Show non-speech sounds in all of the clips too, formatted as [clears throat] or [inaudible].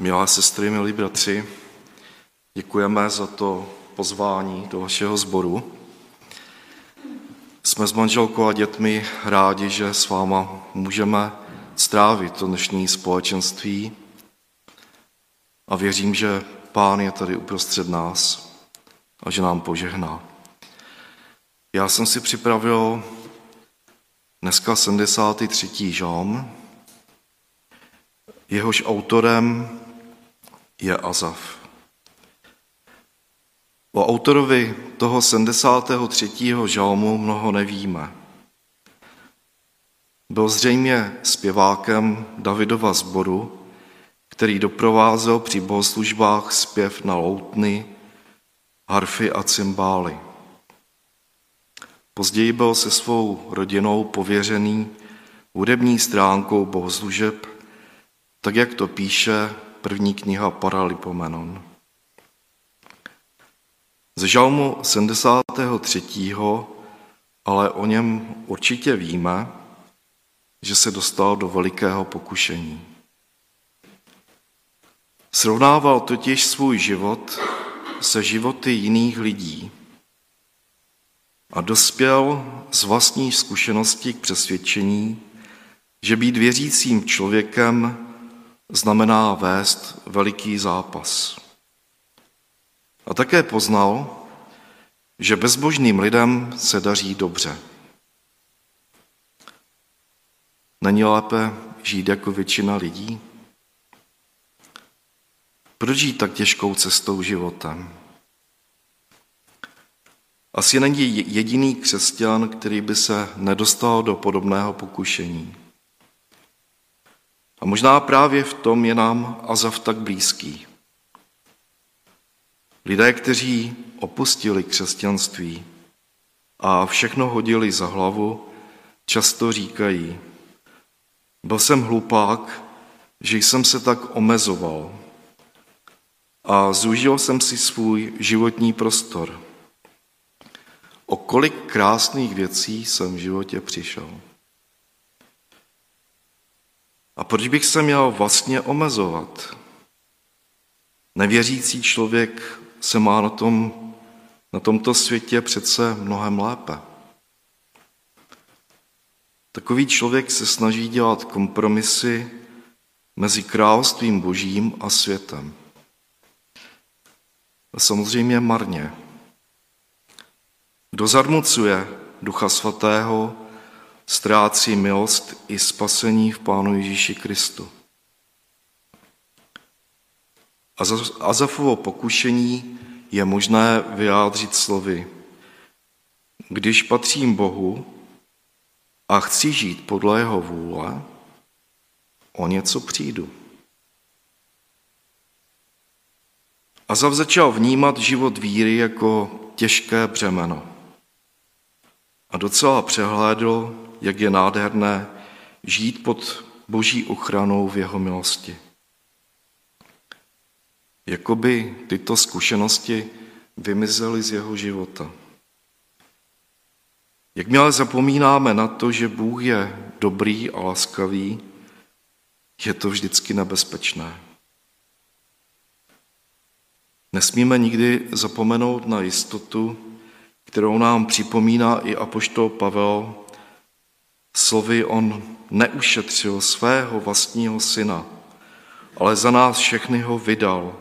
Milé sestry, milí bratři, děkujeme za to pozvání do vašeho sboru. Jsme s manželkou a dětmi rádi, že s váma můžeme strávit to dnešní společenství a věřím, že Pán je tady uprostřed nás a že nám požehná. Já jsem si připravil dneska 73. žalm, jehož autorem je Azaf. O autorovi toho 73. žalmu mnoho nevíme. Byl zřejmě zpěvákem Davidova sboru, který doprovázel při bohoslužbách zpěv na loutny, harfy a cymbály. Později byl se svou rodinou pověřený hudební stránkou bohoslužeb, tak jak to píše první kniha Paralipomenon. Ze žalmu 73. ale o něm určitě víme, že se dostal do velikého pokušení. Srovnával totiž svůj život se životy jiných lidí a dospěl z vlastní zkušenosti k přesvědčení, že být věřícím člověkem znamená vést veliký zápas. A také poznal, že bezbožným lidem se daří dobře. Není lépe žít jako většina lidí? Proč žít tak těžkou cestou životem? Asi není jediný křesťan, který by se nedostal do podobného pokušení. A možná právě v tom je nám Azaf tak blízký. Lidé, kteří opustili křesťanství a všechno hodili za hlavu, často říkají, byl jsem hlupák, že jsem se tak omezoval a zúžil jsem si svůj životní prostor. O kolik krásných věcí jsem v životě přišel. A proč bych se měl vlastně omezovat? Nevěřící člověk se má na, tom, na tomto světě přece mnohem lépe. Takový člověk se snaží dělat kompromisy mezi královstvím božím a světem. A samozřejmě marně. Kdo zarmucuje Ducha Svatého, ztrácí milost i spasení v Pánu Ježíši Kristu. Azafovo pokušení je možné vyjádřit slovy. Když patřím Bohu a chci žít podle jeho vůle, o něco přijdu. Azav začal vnímat život víry jako těžké břemeno. A docela přehlédl, jak je nádherné žít pod boží ochranou v jeho milosti. Jakoby tyto zkušenosti vymizely z jeho života. Jakmile zapomínáme na to, že Bůh je dobrý a laskavý, je to vždycky nebezpečné. Nesmíme nikdy zapomenout na jistotu, kterou nám připomíná i apoštol Pavel. Slovy on neušetřil svého vlastního syna, ale za nás všechny ho vydal.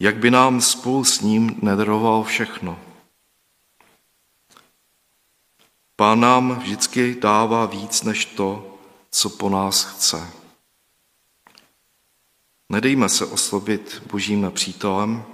Jak by nám spolu s ním nedaroval všechno. Pán nám vždycky dává víc než to, co po nás chce. Nedejme se oslobit božím nepřítelem,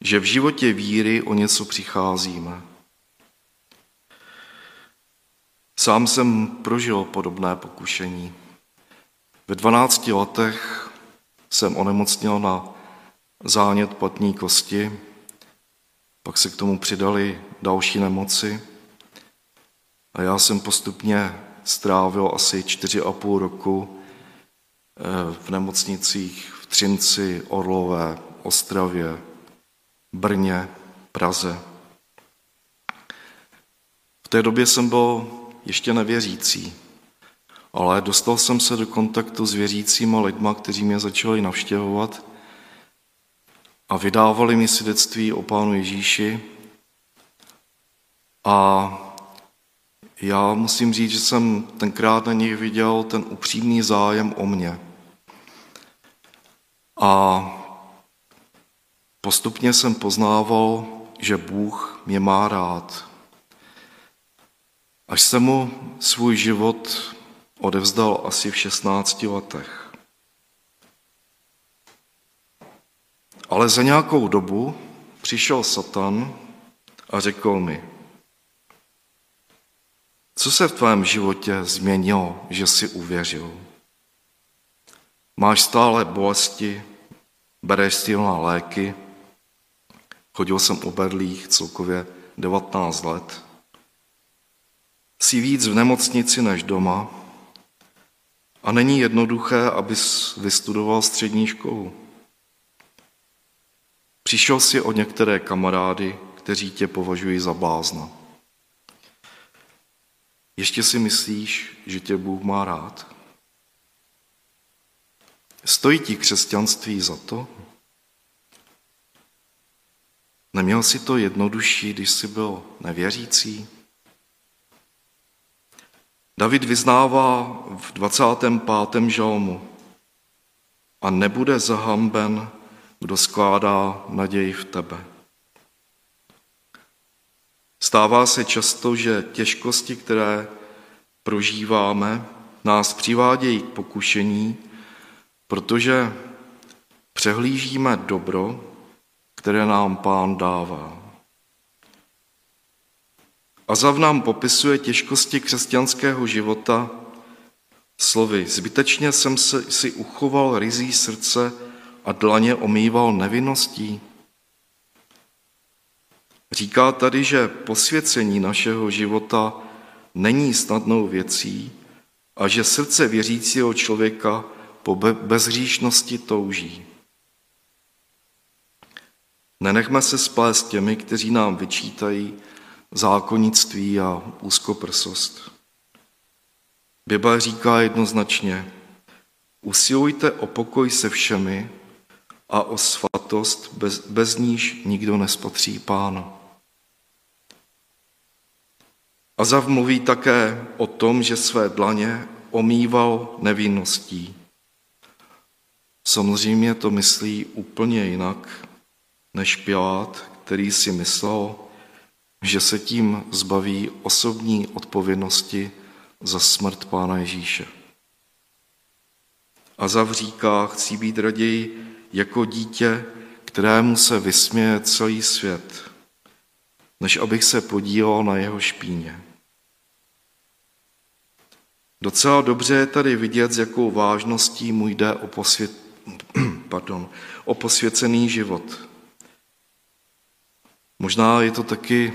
že v životě víry o něco přicházíme. Sám jsem prožil podobné pokušení. Ve 12 letech jsem onemocněl na zánět platní kosti, pak se k tomu přidali další nemoci a já jsem postupně strávil asi čtyři a půl roku eh, v nemocnicích v Třinci, Orlové, Ostravě, Brně, Praze. V té době jsem byl ještě nevěřící. ale dostal jsem se do kontaktu s věřícíma lidma, kteří mě začali navštěvovat a vydávali mi svědectví o Pánu Ježíši. A já musím říct, že jsem tenkrát na nich viděl ten upřímný zájem o mě. A postupně jsem poznával, že Bůh mě má rád. Až jsem mu svůj život odevzdal asi v 16 letech. Ale za nějakou dobu přišel Satan a řekl mi, co se v tvém životě změnilo, že jsi uvěřil? Máš stále bolesti, bereš silná léky, chodil jsem o berlích celkově 19 let, jsi víc v nemocnici než doma a není jednoduché, abys vystudoval střední školu. Přišel si o některé kamarády, kteří tě považují za blázna. Ještě si myslíš, že tě Bůh má rád? Stojí ti křesťanství za to? Neměl si to jednodušší, když jsi byl nevěřící? David vyznává v 25. žalmu a nebude zahamben, kdo skládá naději v tebe. Stává se často, že těžkosti, které prožíváme, nás přivádějí k pokušení, protože přehlížíme dobro, které nám pán dává. A zav nám popisuje těžkosti křesťanského života slovy. Zbytečně jsem si uchoval rizí srdce a dlaně omýval nevinností. Říká tady, že posvěcení našeho života není snadnou věcí a že srdce věřícího člověka po bezříšnosti touží. Nenechme se splést těmi, kteří nám vyčítají zákonnictví a úzkoprsost. Bible říká jednoznačně, usilujte o pokoj se všemi a o svatost, bez, bez níž nikdo nespatří pána. Azav mluví také o tom, že své dlaně omýval nevinností. Samozřejmě to myslí úplně jinak než Pilát, který si myslel, že se tím zbaví osobní odpovědnosti za smrt Pána Ježíše. A říká, chci být raději jako dítě, kterému se vysměje celý svět, než abych se podílel na jeho špíně. Docela dobře je tady vidět, s jakou vážností mu jde o, posvět, [clears throat] pardon, o posvěcený život. Možná je to taky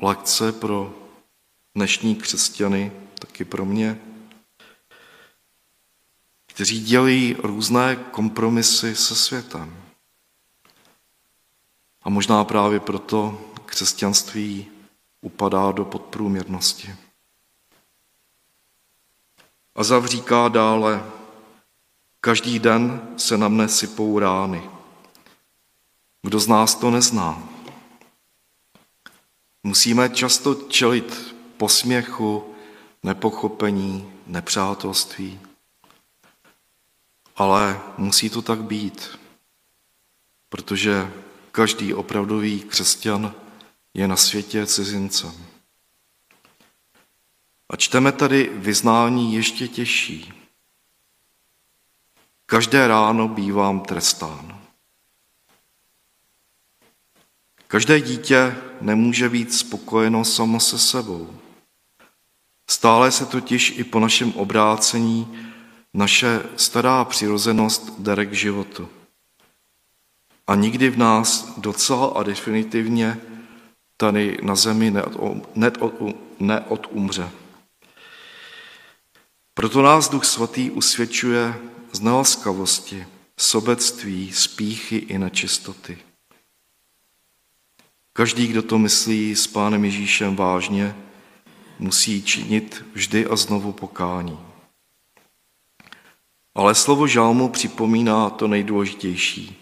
lekce pro dnešní křesťany, taky pro mě, kteří dělají různé kompromisy se světem. A možná právě proto křesťanství upadá do podprůměrnosti. A zavříká dále, každý den se na mne sypou rány. Kdo z nás to nezná? Musíme často čelit posměchu, nepochopení, nepřátelství. Ale musí to tak být, protože každý opravdový křesťan je na světě cizincem. A čteme tady vyznání ještě těžší. Každé ráno bývám trestán. Každé dítě nemůže být spokojeno samo se sebou. Stále se totiž i po našem obrácení naše stará přirozenost dere k životu. A nikdy v nás docela a definitivně tady na zemi neodumře. Proto nás Duch Svatý usvědčuje z nelaskavosti, sobectví, spíchy i nečistoty. Každý, kdo to myslí s Pánem Ježíšem vážně, musí činit vždy a znovu pokání. Ale slovo žalmu připomíná to nejdůležitější.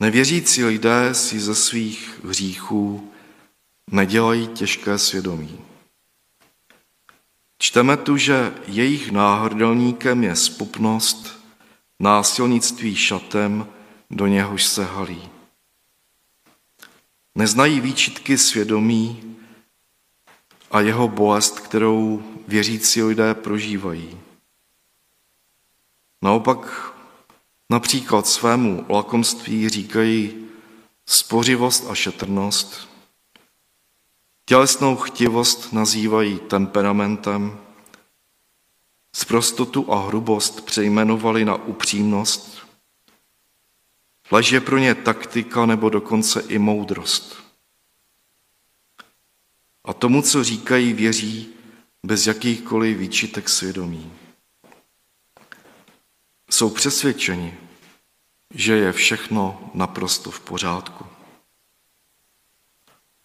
Nevěřící lidé si ze svých hříchů nedělají těžké svědomí. Čteme tu, že jejich náhrdelníkem je spupnost, násilnictví šatem, do něhož se halí. Neznají výčitky svědomí a jeho bolest, kterou věřící lidé prožívají. Naopak například svému lakomství říkají spořivost a šetrnost, tělesnou chtivost nazývají temperamentem, sprostotu a hrubost přejmenovali na upřímnost, Lež je pro ně taktika nebo dokonce i moudrost. A tomu, co říkají, věří bez jakýchkoliv výčitek svědomí. Jsou přesvědčeni, že je všechno naprosto v pořádku.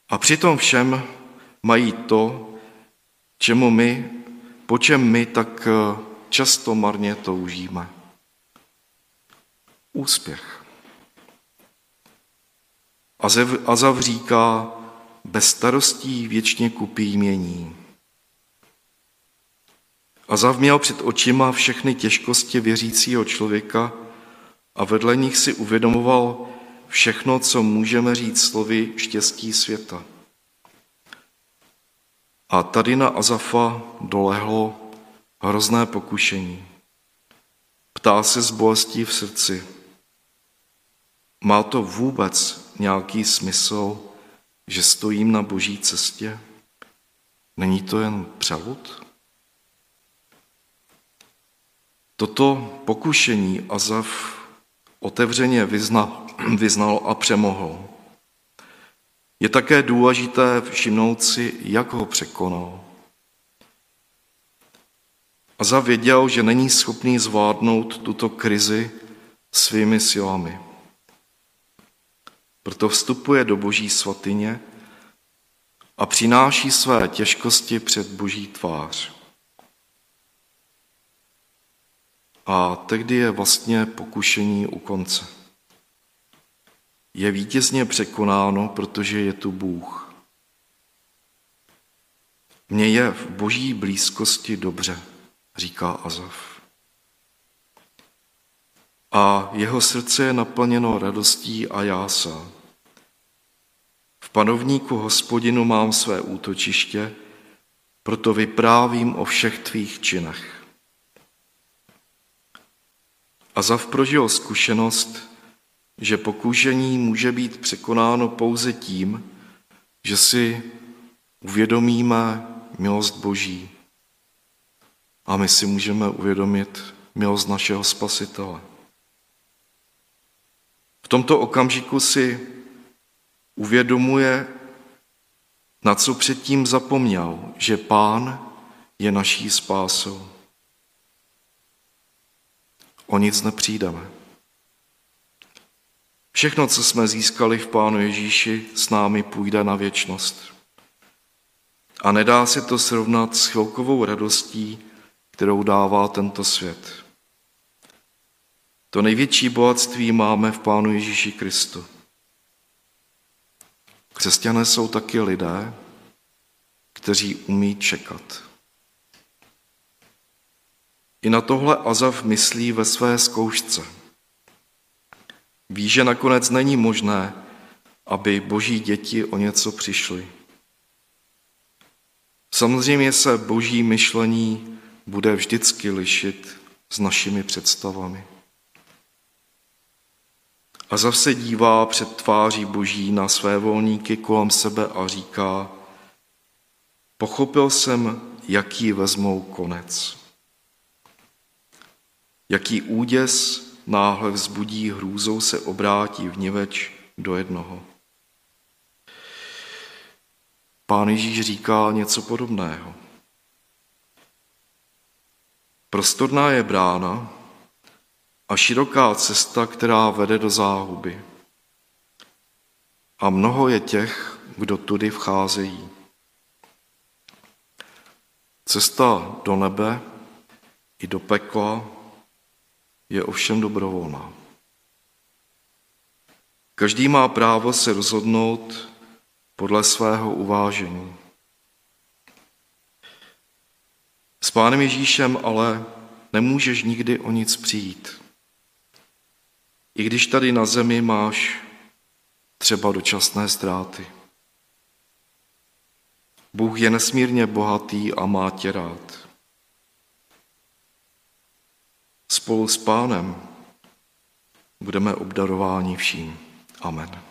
A přitom všem mají to, čemu my, po čem my tak často marně toužíme. Úspěch. Azav říká, bez starostí věčně kupí mění. Azav měl před očima všechny těžkosti věřícího člověka a vedle nich si uvědomoval všechno, co můžeme říct slovy štěstí světa. A tady na Azafa dolehlo hrozné pokušení. Ptá se s bolestí v srdci. Má to vůbec nějaký smysl, že stojím na boží cestě? Není to jen převod? Toto pokušení Azav otevřeně vyznal, [clears throat] vyznal a přemohl. Je také důležité všimnout si, jak ho překonal. Azav věděl, že není schopný zvládnout tuto krizi svými silami. Proto vstupuje do boží svatyně a přináší své těžkosti před boží tvář. A tehdy je vlastně pokušení u konce. Je vítězně překonáno, protože je tu Bůh. Mně je v boží blízkosti dobře, říká Azaf. A jeho srdce je naplněno radostí a jásá panovníku hospodinu mám své útočiště, proto vyprávím o všech tvých činech. A zav prožil zkušenost, že pokušení může být překonáno pouze tím, že si uvědomíme milost Boží. A my si můžeme uvědomit milost našeho Spasitele. Tomto okamžiku si uvědomuje, na co předtím zapomněl, že Pán je naší spásou. O nic nepřijdeme. Všechno, co jsme získali v Pánu Ježíši, s námi půjde na věčnost. A nedá se to srovnat s chvilkovou radostí, kterou dává tento svět. To největší bohatství máme v Pánu Ježíši Kristu. Křesťané jsou taky lidé, kteří umí čekat. I na tohle Azav myslí ve své zkoušce. Ví, že nakonec není možné, aby boží děti o něco přišly. Samozřejmě se boží myšlení bude vždycky lišit s našimi představami. A zase dívá před tváří boží na své volníky kolem sebe a říká, pochopil jsem, jaký vezmou konec. Jaký úděs náhle vzbudí hrůzou se obrátí v něveč do jednoho. Pán Ježíš říká něco podobného. Prostorná je brána, a široká cesta, která vede do záhuby. A mnoho je těch, kdo tudy vcházejí. Cesta do nebe i do pekla je ovšem dobrovolná. Každý má právo se rozhodnout podle svého uvážení. S Pánem Ježíšem ale nemůžeš nikdy o nic přijít. I když tady na zemi máš třeba dočasné ztráty. Bůh je nesmírně bohatý a má tě rád. Spolu s Pánem budeme obdarováni vším. Amen.